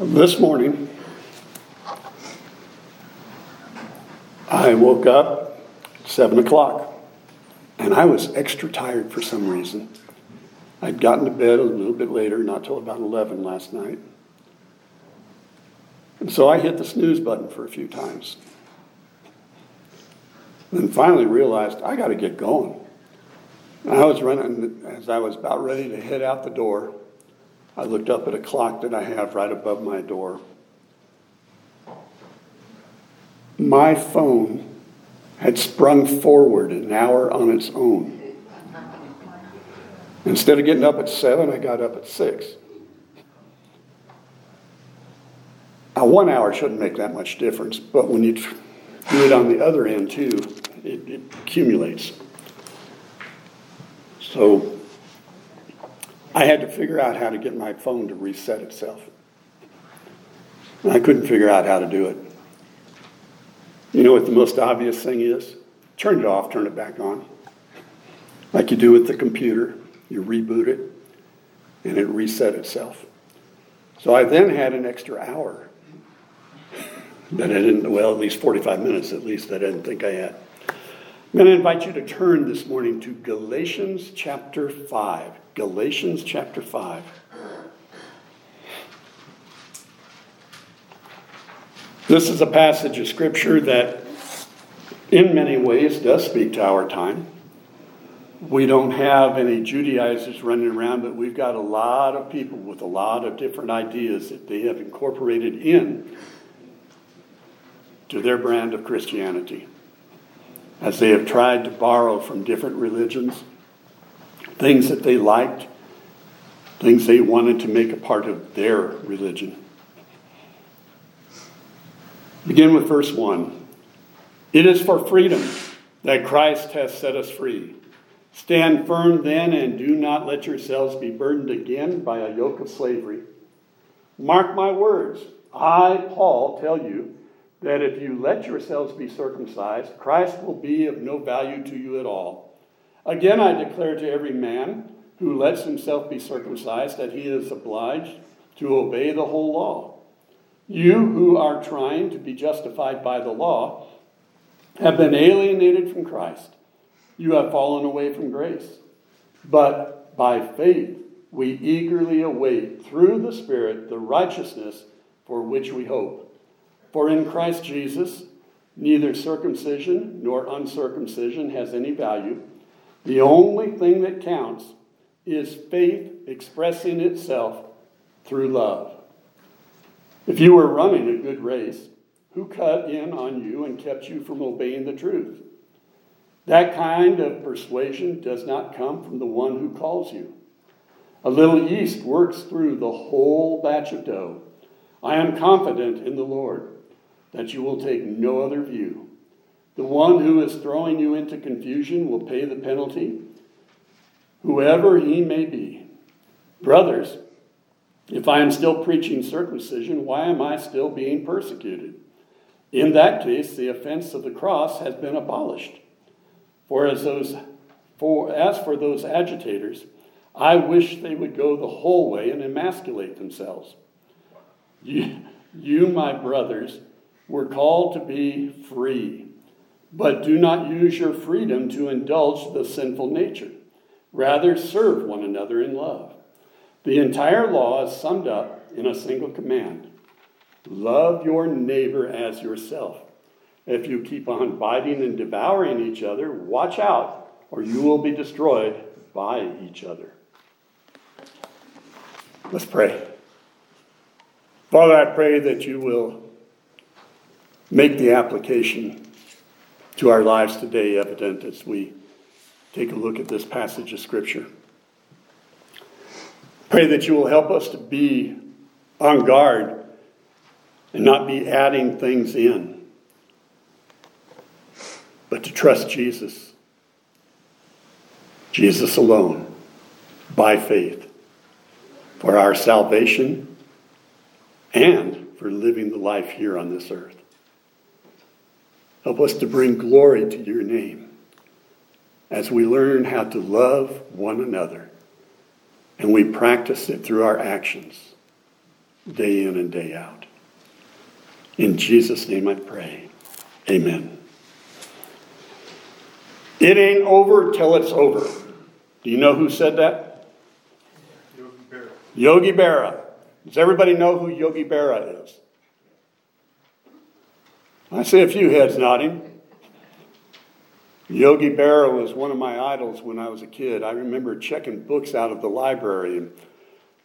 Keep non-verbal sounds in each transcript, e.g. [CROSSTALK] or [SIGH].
This morning, I woke up at 7 o'clock and I was extra tired for some reason. I'd gotten to bed a little bit later, not till about 11 last night. And so I hit the snooze button for a few times. Then finally realized I got to get going. And I was running, as I was about ready to head out the door, I looked up at a clock that I have right above my door. My phone had sprung forward an hour on its own. Instead of getting up at seven, I got up at six. Now, one hour shouldn't make that much difference, but when you do it on the other end too, it, it accumulates. So I had to figure out how to get my phone to reset itself. I couldn't figure out how to do it. You know what the most obvious thing is? Turn it off, turn it back on. Like you do with the computer. You reboot it, and it reset itself. So I then had an extra hour that I didn't, well, at least 45 minutes at least, I didn't think I had. I'm going to invite you to turn this morning to Galatians chapter 5. Galatians chapter 5. This is a passage of scripture that, in many ways, does speak to our time. We don't have any Judaizers running around, but we've got a lot of people with a lot of different ideas that they have incorporated in to their brand of Christianity as they have tried to borrow from different religions things that they liked, things they wanted to make a part of their religion. Begin with verse 1. It is for freedom that Christ has set us free. Stand firm then and do not let yourselves be burdened again by a yoke of slavery. Mark my words. I, Paul, tell you that if you let yourselves be circumcised, Christ will be of no value to you at all. Again, I declare to every man who lets himself be circumcised that he is obliged to obey the whole law. You who are trying to be justified by the law have been alienated from Christ. You have fallen away from grace. But by faith, we eagerly await through the Spirit the righteousness for which we hope. For in Christ Jesus, neither circumcision nor uncircumcision has any value. The only thing that counts is faith expressing itself through love. If you were running a good race, who cut in on you and kept you from obeying the truth? That kind of persuasion does not come from the one who calls you. A little yeast works through the whole batch of dough. I am confident in the Lord that you will take no other view. The one who is throwing you into confusion will pay the penalty, whoever he may be. Brothers, if I am still preaching circumcision, why am I still being persecuted? In that case, the offense of the cross has been abolished. For as those for as for those agitators, I wish they would go the whole way and emasculate themselves. You, you, my brothers, were called to be free, but do not use your freedom to indulge the sinful nature. Rather, serve one another in love. The entire law is summed up in a single command love your neighbor as yourself. If you keep on biting and devouring each other, watch out, or you will be destroyed by each other. Let's pray. Father, I pray that you will make the application to our lives today evident as we take a look at this passage of Scripture. Pray that you will help us to be on guard and not be adding things in, but to trust Jesus. Jesus alone, by faith, for our salvation and for living the life here on this earth. Help us to bring glory to your name as we learn how to love one another and we practice it through our actions. day in and day out. In Jesus' name I pray. Amen. It ain't over till it's over. Do you know who said that? Yogi Berra. Yogi Berra. Does everybody know who Yogi Berra is? I see a few heads nodding. Yogi Berra was one of my idols when I was a kid. I remember checking books out of the library and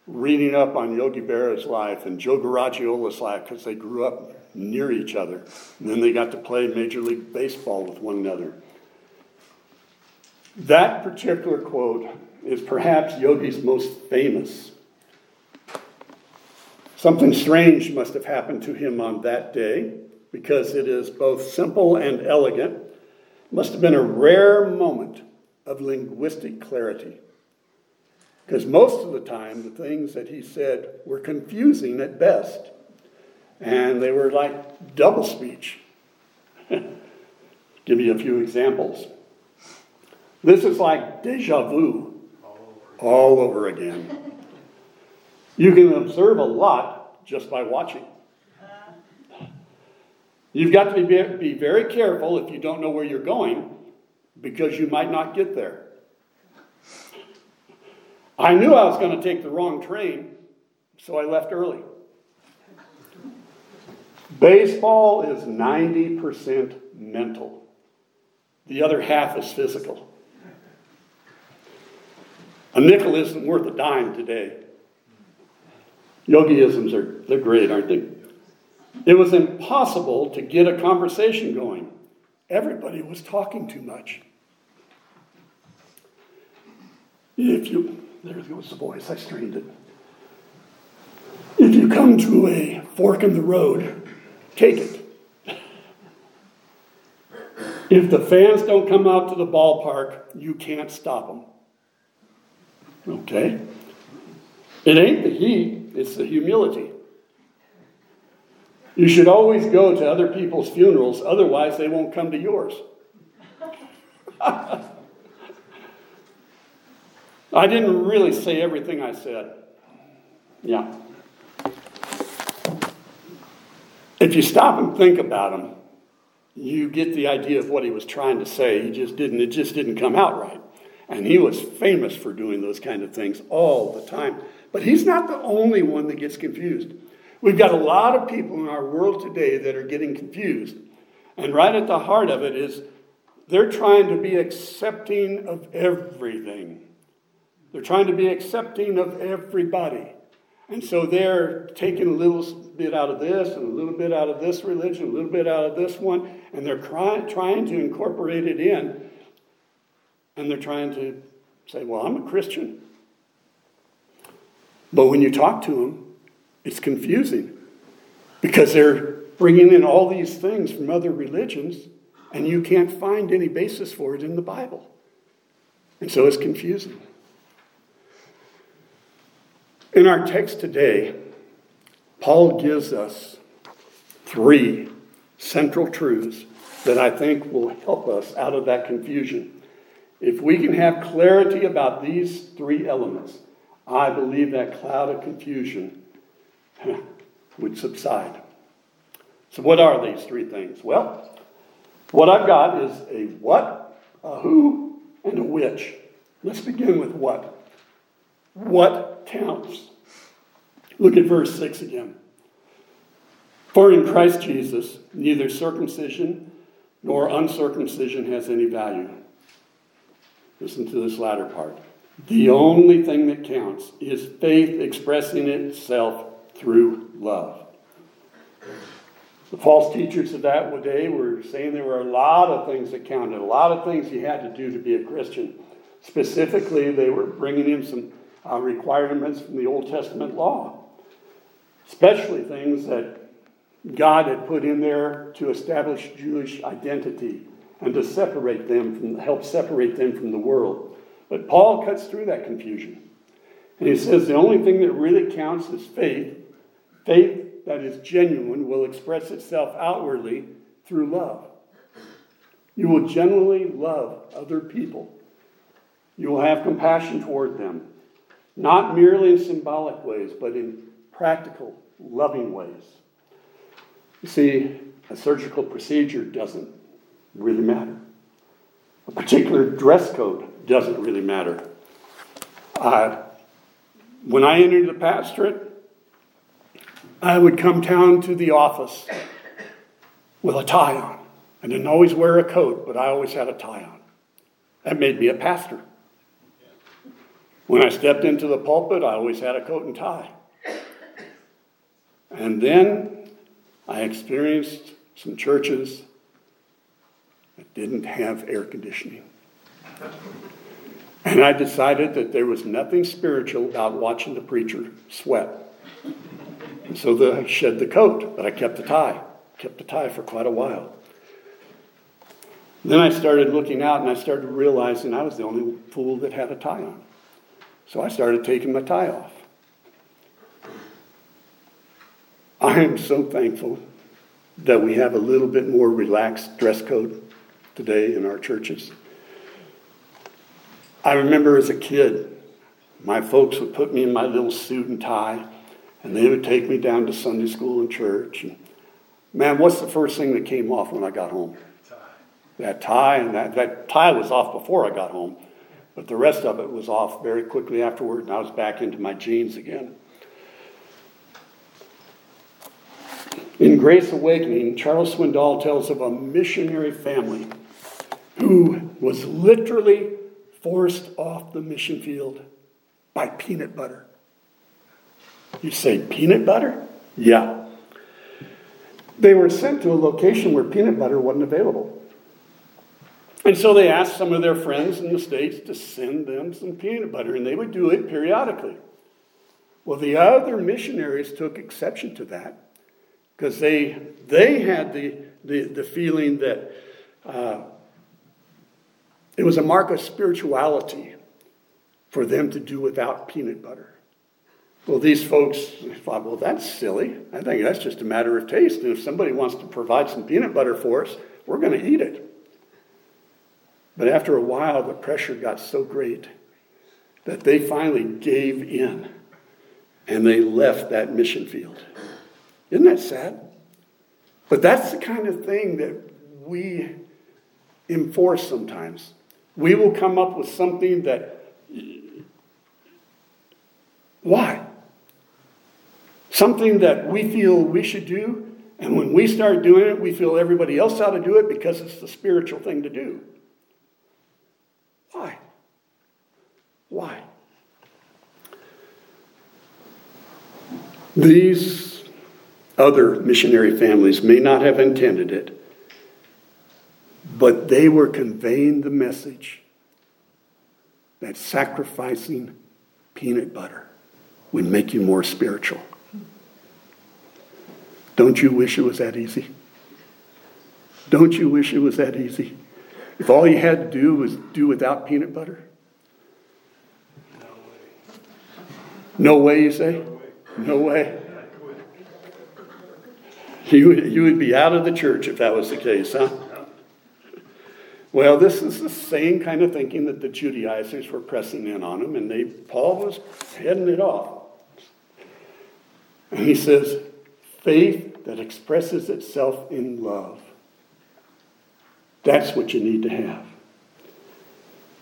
reading up on Yogi Berra's life and Joe Garagiola's life because they grew up near each other. And then they got to play Major League Baseball with one another. That particular quote is perhaps Yogi's most famous. Something strange must have happened to him on that day because it is both simple and elegant. Must have been a rare moment of linguistic clarity. Because most of the time, the things that he said were confusing at best, and they were like double speech. [LAUGHS] Give you a few examples. This is like deja vu all over again. You can observe a lot just by watching. You've got to be, be very careful if you don't know where you're going because you might not get there. I knew I was going to take the wrong train, so I left early. Baseball is 90% mental, the other half is physical. A nickel isn't worth a dime today. Yogiisms are they're great, aren't they? It was impossible to get a conversation going. Everybody was talking too much. If you there goes the voice, I strained it. If you come to a fork in the road, take it. If the fans don't come out to the ballpark, you can't stop them. Okay? It ain't the heat, it's the humility. You should always go to other people's funerals, otherwise, they won't come to yours. [LAUGHS] I didn't really say everything I said. Yeah. If you stop and think about him, you get the idea of what he was trying to say. He just didn't, it just didn't come out right. And he was famous for doing those kind of things all the time. But he's not the only one that gets confused. We've got a lot of people in our world today that are getting confused. And right at the heart of it is they're trying to be accepting of everything. They're trying to be accepting of everybody. And so they're taking a little bit out of this and a little bit out of this religion, a little bit out of this one, and they're trying, trying to incorporate it in and they're trying to say, Well, I'm a Christian. But when you talk to them, it's confusing because they're bringing in all these things from other religions, and you can't find any basis for it in the Bible. And so it's confusing. In our text today, Paul gives us three central truths that I think will help us out of that confusion. If we can have clarity about these three elements, I believe that cloud of confusion [LAUGHS] would subside. So, what are these three things? Well, what I've got is a what, a who, and a which. Let's begin with what. What counts? Look at verse 6 again. For in Christ Jesus, neither circumcision nor uncircumcision has any value Listen to this latter part. The only thing that counts is faith expressing itself through love. The false teachers of that day were saying there were a lot of things that counted, a lot of things you had to do to be a Christian. Specifically, they were bringing in some uh, requirements from the Old Testament law, especially things that God had put in there to establish Jewish identity and to separate them from, help separate them from the world. But Paul cuts through that confusion. And he says the only thing that really counts is faith. Faith that is genuine will express itself outwardly through love. You will genuinely love other people. You will have compassion toward them, not merely in symbolic ways, but in practical, loving ways. You see, a surgical procedure doesn't really matter. A particular dress code doesn't really matter. Uh, when I entered the pastorate, I would come down to the office with a tie on. I didn't always wear a coat, but I always had a tie on. That made me a pastor. When I stepped into the pulpit, I always had a coat and tie. And then I experienced some churches that didn't have air conditioning. And I decided that there was nothing spiritual about watching the preacher sweat. And so the, I shed the coat, but I kept the tie. Kept the tie for quite a while. Then I started looking out and I started realizing I was the only fool that had a tie on. So I started taking my tie off. I am so thankful that we have a little bit more relaxed dress code today in our churches. I remember as a kid, my folks would put me in my little suit and tie, and they would take me down to Sunday school and church. And man, what's the first thing that came off when I got home? Tie. That tie, and that, that tie was off before I got home, but the rest of it was off very quickly afterward, and I was back into my jeans again. In Grace Awakening, Charles Swindoll tells of a missionary family who was literally forced off the mission field by peanut butter. You say peanut butter? Yeah. They were sent to a location where peanut butter wasn't available. And so they asked some of their friends in the States to send them some peanut butter, and they would do it periodically. Well, the other missionaries took exception to that because they, they had the, the, the feeling that uh, it was a mark of spirituality for them to do without peanut butter. Well, these folks thought, well, that's silly. I think that's just a matter of taste. And if somebody wants to provide some peanut butter for us, we're going to eat it. But after a while, the pressure got so great that they finally gave in and they left that mission field. Isn't that sad? But that's the kind of thing that we enforce sometimes. We will come up with something that. Why? Something that we feel we should do, and when we start doing it, we feel everybody else ought to do it because it's the spiritual thing to do. Why? Why? These other missionary families may not have intended it, but they were conveying the message that sacrificing peanut butter would make you more spiritual. Don't you wish it was that easy? Don't you wish it was that easy? If all you had to do was do without peanut butter? No way. No way, you say? No way. You, you would be out of the church if that was the case, huh? Well, this is the same kind of thinking that the Judaizers were pressing in on him, and they, Paul was heading it off. And he says, faith that expresses itself in love. That's what you need to have.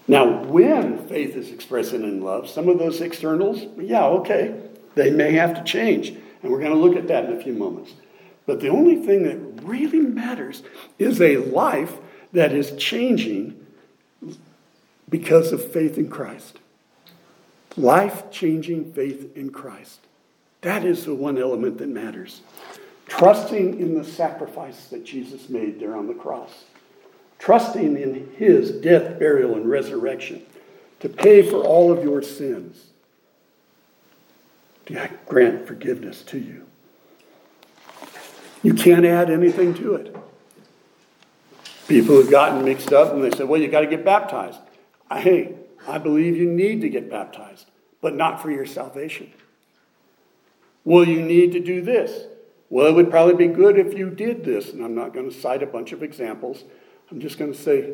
Now, when faith is expressing in love, some of those externals, yeah, okay, they may have to change. And we're going to look at that in a few moments. But the only thing that really matters is a life that is changing because of faith in Christ. Life changing faith in Christ. That is the one element that matters. Trusting in the sacrifice that Jesus made there on the cross. Trusting in his death, burial, and resurrection to pay for all of your sins, to grant forgiveness to you. You can't add anything to it. People have gotten mixed up and they said, well, you got to get baptized. Hey, I believe you need to get baptized, but not for your salvation. Well, you need to do this. Well, it would probably be good if you did this. And I'm not going to cite a bunch of examples. I'm just going to say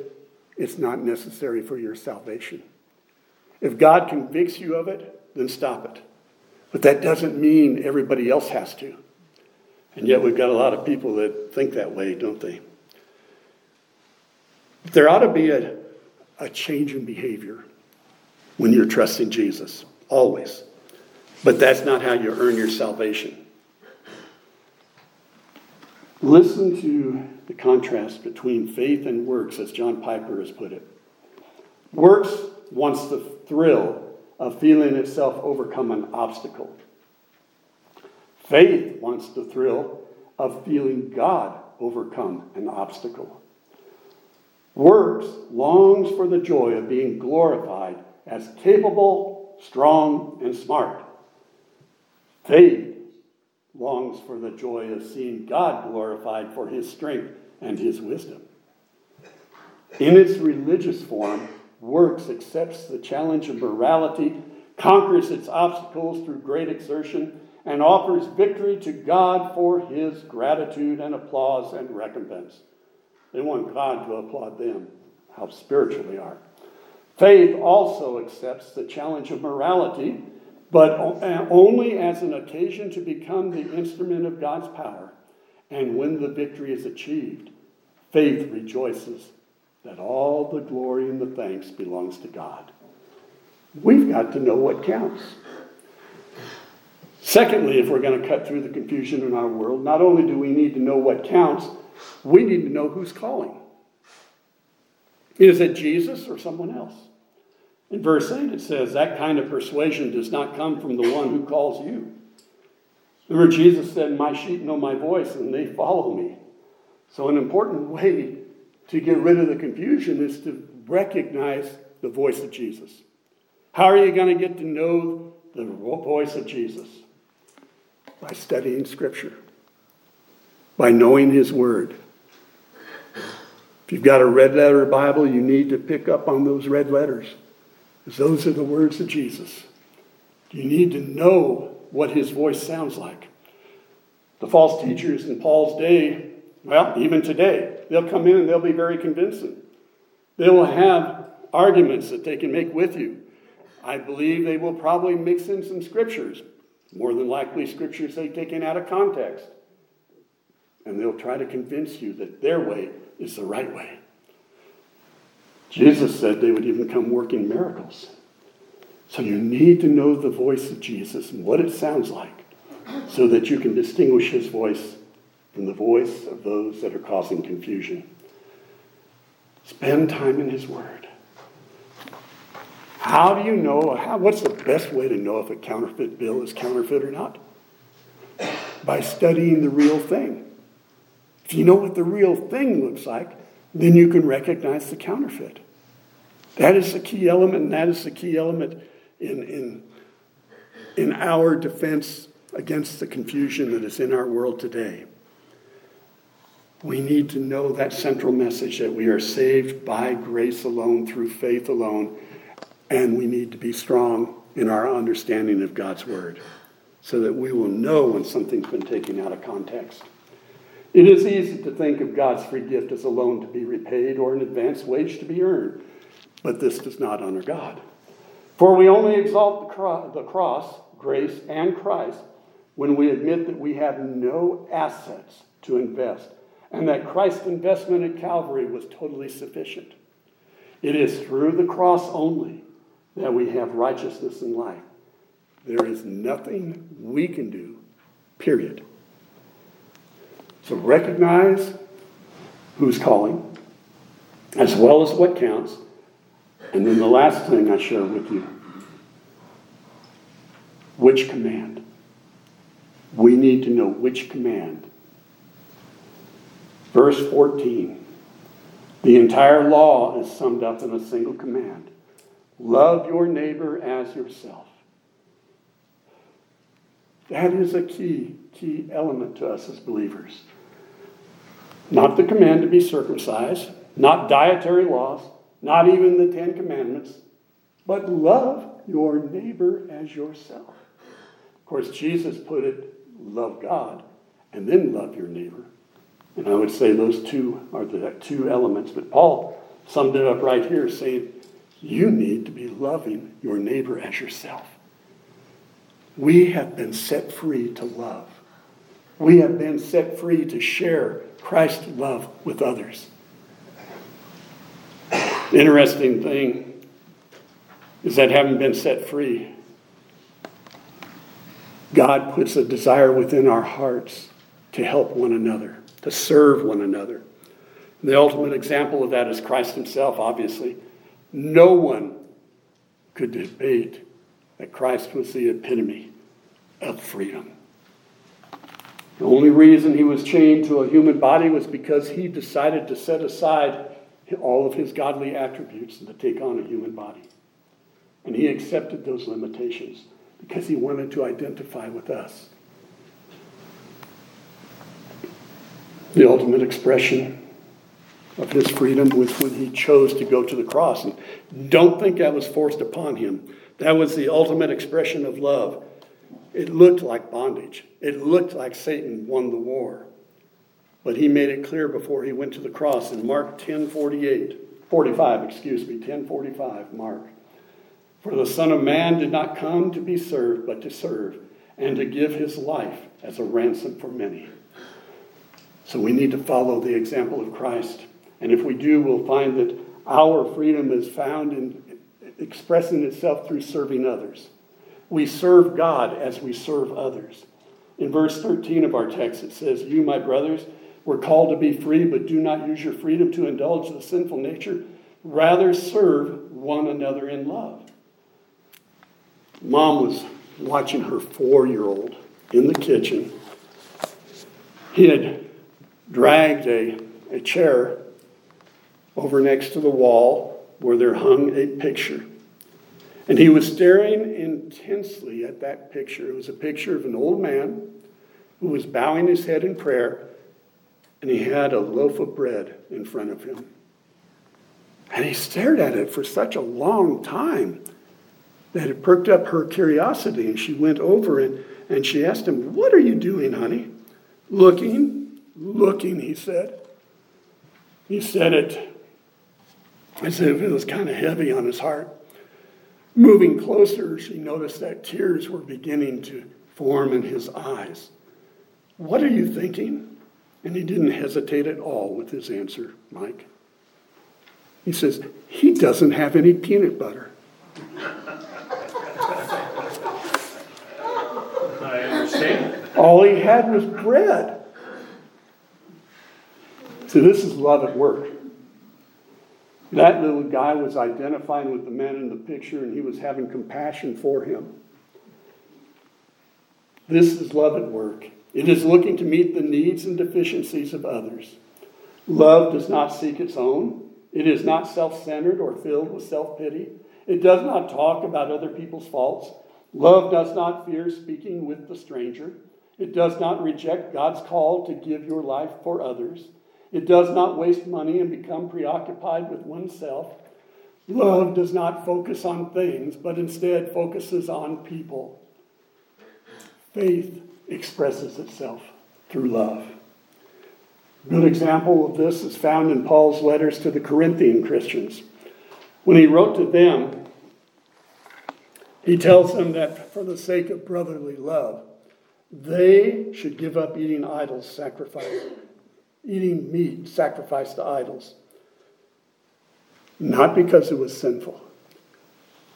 it's not necessary for your salvation. If God convicts you of it, then stop it. But that doesn't mean everybody else has to. And yet we've got a lot of people that think that way, don't they? There ought to be a, a change in behavior when you're trusting Jesus, always. But that's not how you earn your salvation. Listen to the contrast between faith and works, as John Piper has put it. Works wants the thrill of feeling itself overcome an obstacle. Faith wants the thrill of feeling God overcome an obstacle. Works longs for the joy of being glorified as capable, strong, and smart. Faith longs for the joy of seeing God glorified for his strength and his wisdom. In its religious form, works accepts the challenge of morality, conquers its obstacles through great exertion, and offers victory to God for his gratitude and applause and recompense. They want God to applaud them, how spiritual they are. Faith also accepts the challenge of morality but uh, only as an occasion to become the instrument of God's power. And when the victory is achieved, faith rejoices that all the glory and the thanks belongs to God. We've got to know what counts. Secondly, if we're going to cut through the confusion in our world, not only do we need to know what counts, we need to know who's calling. Is it Jesus or someone else? In verse 8, it says, That kind of persuasion does not come from the one who calls you. Remember, Jesus said, My sheep know my voice and they follow me. So, an important way to get rid of the confusion is to recognize the voice of Jesus. How are you going to get to know the voice of Jesus? By studying Scripture, by knowing His Word. If you've got a red letter Bible, you need to pick up on those red letters. Those are the words of Jesus. You need to know what his voice sounds like. The false teachers in Paul's day, well, even today, they'll come in and they'll be very convincing. They will have arguments that they can make with you. I believe they will probably mix in some scriptures, more than likely scriptures they've taken out of context. And they'll try to convince you that their way is the right way. Jesus said they would even come working miracles. So you need to know the voice of Jesus and what it sounds like so that you can distinguish his voice from the voice of those that are causing confusion. Spend time in his word. How do you know? How, what's the best way to know if a counterfeit bill is counterfeit or not? By studying the real thing. If you know what the real thing looks like, then you can recognize the counterfeit. That is the key element, and that is the key element in, in, in our defense against the confusion that is in our world today. We need to know that central message that we are saved by grace alone, through faith alone, and we need to be strong in our understanding of God's Word so that we will know when something's been taken out of context. It is easy to think of God's free gift as a loan to be repaid or an advance wage to be earned, but this does not honor God. For we only exalt the, cro- the cross, grace, and Christ when we admit that we have no assets to invest and that Christ's investment at Calvary was totally sufficient. It is through the cross only that we have righteousness in life. There is nothing we can do, period. So recognize who's calling, as well as what counts. And then the last thing I share with you which command? We need to know which command. Verse 14. The entire law is summed up in a single command love your neighbor as yourself. That is a key, key element to us as believers. Not the command to be circumcised, not dietary laws, not even the Ten Commandments, but love your neighbor as yourself. Of course, Jesus put it love God and then love your neighbor. And I would say those two are the two elements. But Paul summed it up right here, saying, You need to be loving your neighbor as yourself. We have been set free to love. We have been set free to share Christ's love with others. The interesting thing is that having been set free, God puts a desire within our hearts to help one another, to serve one another. The ultimate example of that is Christ Himself, obviously. No one could debate that Christ was the epitome of freedom. The only reason he was chained to a human body was because he decided to set aside all of his godly attributes and to take on a human body. And he accepted those limitations because he wanted to identify with us. The ultimate expression of his freedom was when he chose to go to the cross. And don't think that was forced upon him. That was the ultimate expression of love. It looked like bondage. It looked like Satan won the war. But he made it clear before he went to the cross in Mark 10 48, 45, excuse me, 10 45, Mark. For the Son of Man did not come to be served, but to serve, and to give his life as a ransom for many. So we need to follow the example of Christ. And if we do, we'll find that our freedom is found in expressing itself through serving others. We serve God as we serve others. In verse 13 of our text, it says, You, my brothers, were called to be free, but do not use your freedom to indulge the sinful nature. Rather, serve one another in love. Mom was watching her four year old in the kitchen. He had dragged a, a chair over next to the wall where there hung a picture. And he was staring intensely at that picture. It was a picture of an old man who was bowing his head in prayer, and he had a loaf of bread in front of him. And he stared at it for such a long time that it perked up her curiosity, and she went over and, and she asked him, What are you doing, honey? Looking, looking, he said. He said it as if it was kind of heavy on his heart. Moving closer, she noticed that tears were beginning to form in his eyes. What are you thinking? And he didn't hesitate at all with his answer, Mike. He says, He doesn't have any peanut butter. I understand. All he had was bread. So this is love at work. That little guy was identifying with the man in the picture and he was having compassion for him. This is love at work. It is looking to meet the needs and deficiencies of others. Love does not seek its own. It is not self centered or filled with self pity. It does not talk about other people's faults. Love does not fear speaking with the stranger. It does not reject God's call to give your life for others. It does not waste money and become preoccupied with oneself. Love does not focus on things, but instead focuses on people. Faith expresses itself through love. A good example of this is found in Paul's letters to the Corinthian Christians. When he wrote to them, he tells them that for the sake of brotherly love, they should give up eating idols sacrificed eating meat sacrificed to idols. Not because it was sinful,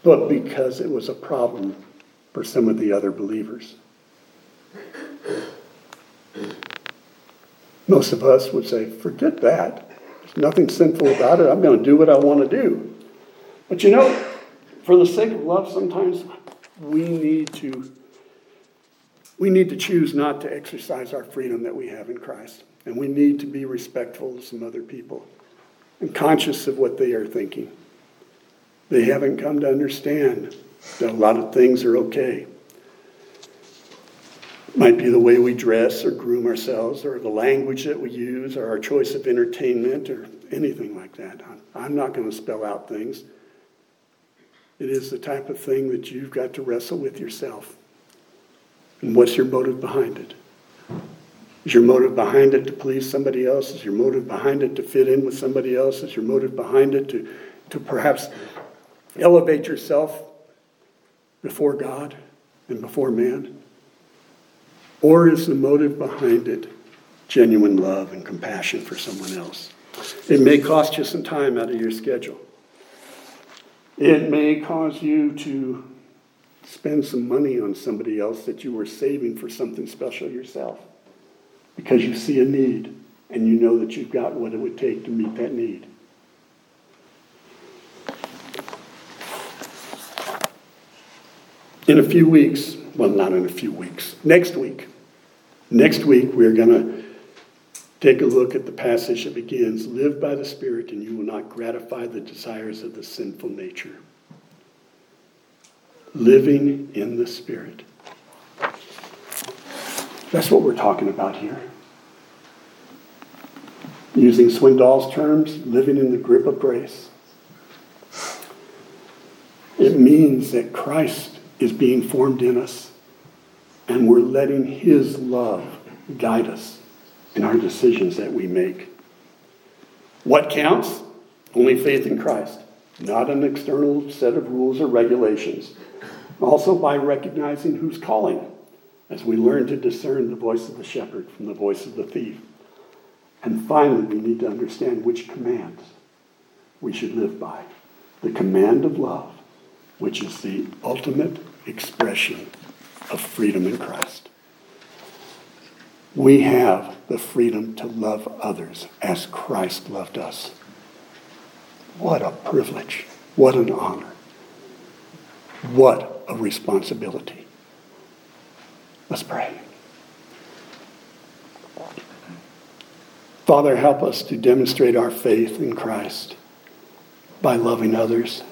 but because it was a problem for some of the other believers. Most of us would say, forget that. There's nothing sinful about it. I'm going to do what I want to do. But you know, for the sake of love, sometimes we need to we need to choose not to exercise our freedom that we have in Christ. And we need to be respectful of some other people and conscious of what they are thinking. They haven't come to understand that a lot of things are okay. Might be the way we dress or groom ourselves or the language that we use or our choice of entertainment or anything like that. I'm not going to spell out things. It is the type of thing that you've got to wrestle with yourself. And what's your motive behind it? Is your motive behind it to please somebody else? Is your motive behind it to fit in with somebody else? Is your motive behind it to, to perhaps elevate yourself before God and before man? Or is the motive behind it genuine love and compassion for someone else? It may cost you some time out of your schedule. It may cause you to spend some money on somebody else that you were saving for something special yourself because you see a need and you know that you've got what it would take to meet that need. In a few weeks, well, not in a few weeks, next week, next week we're going to take a look at the passage that begins Live by the Spirit, and you will not gratify the desires of the sinful nature. Living in the Spirit. That's what we're talking about here. Using Swindoll's terms, living in the grip of grace. It means that Christ is being formed in us, and we're letting His love guide us in our decisions that we make. What counts? Only faith in Christ, not an external set of rules or regulations. Also, by recognizing who's calling, as we learn to discern the voice of the shepherd from the voice of the thief. And finally, we need to understand which commands we should live by. The command of love, which is the ultimate expression of freedom in Christ. We have the freedom to love others as Christ loved us. What a privilege. What an honor. What a responsibility. Let's pray. Father, help us to demonstrate our faith in Christ by loving others.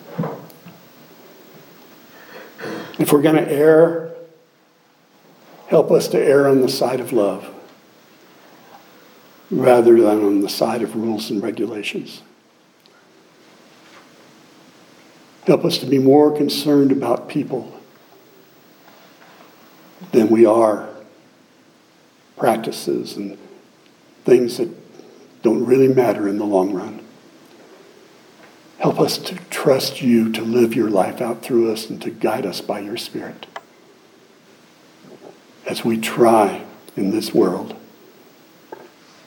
If we're going to err, help us to err on the side of love rather than on the side of rules and regulations. Help us to be more concerned about people than we are practices and things that don't really matter in the long run. Help us to trust you to live your life out through us and to guide us by your Spirit as we try in this world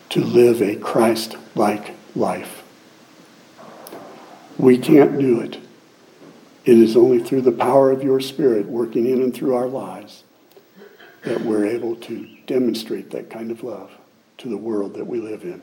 to live a Christ like life. We can't do it. It is only through the power of your Spirit working in and through our lives that we're able to demonstrate that kind of love to the world that we live in.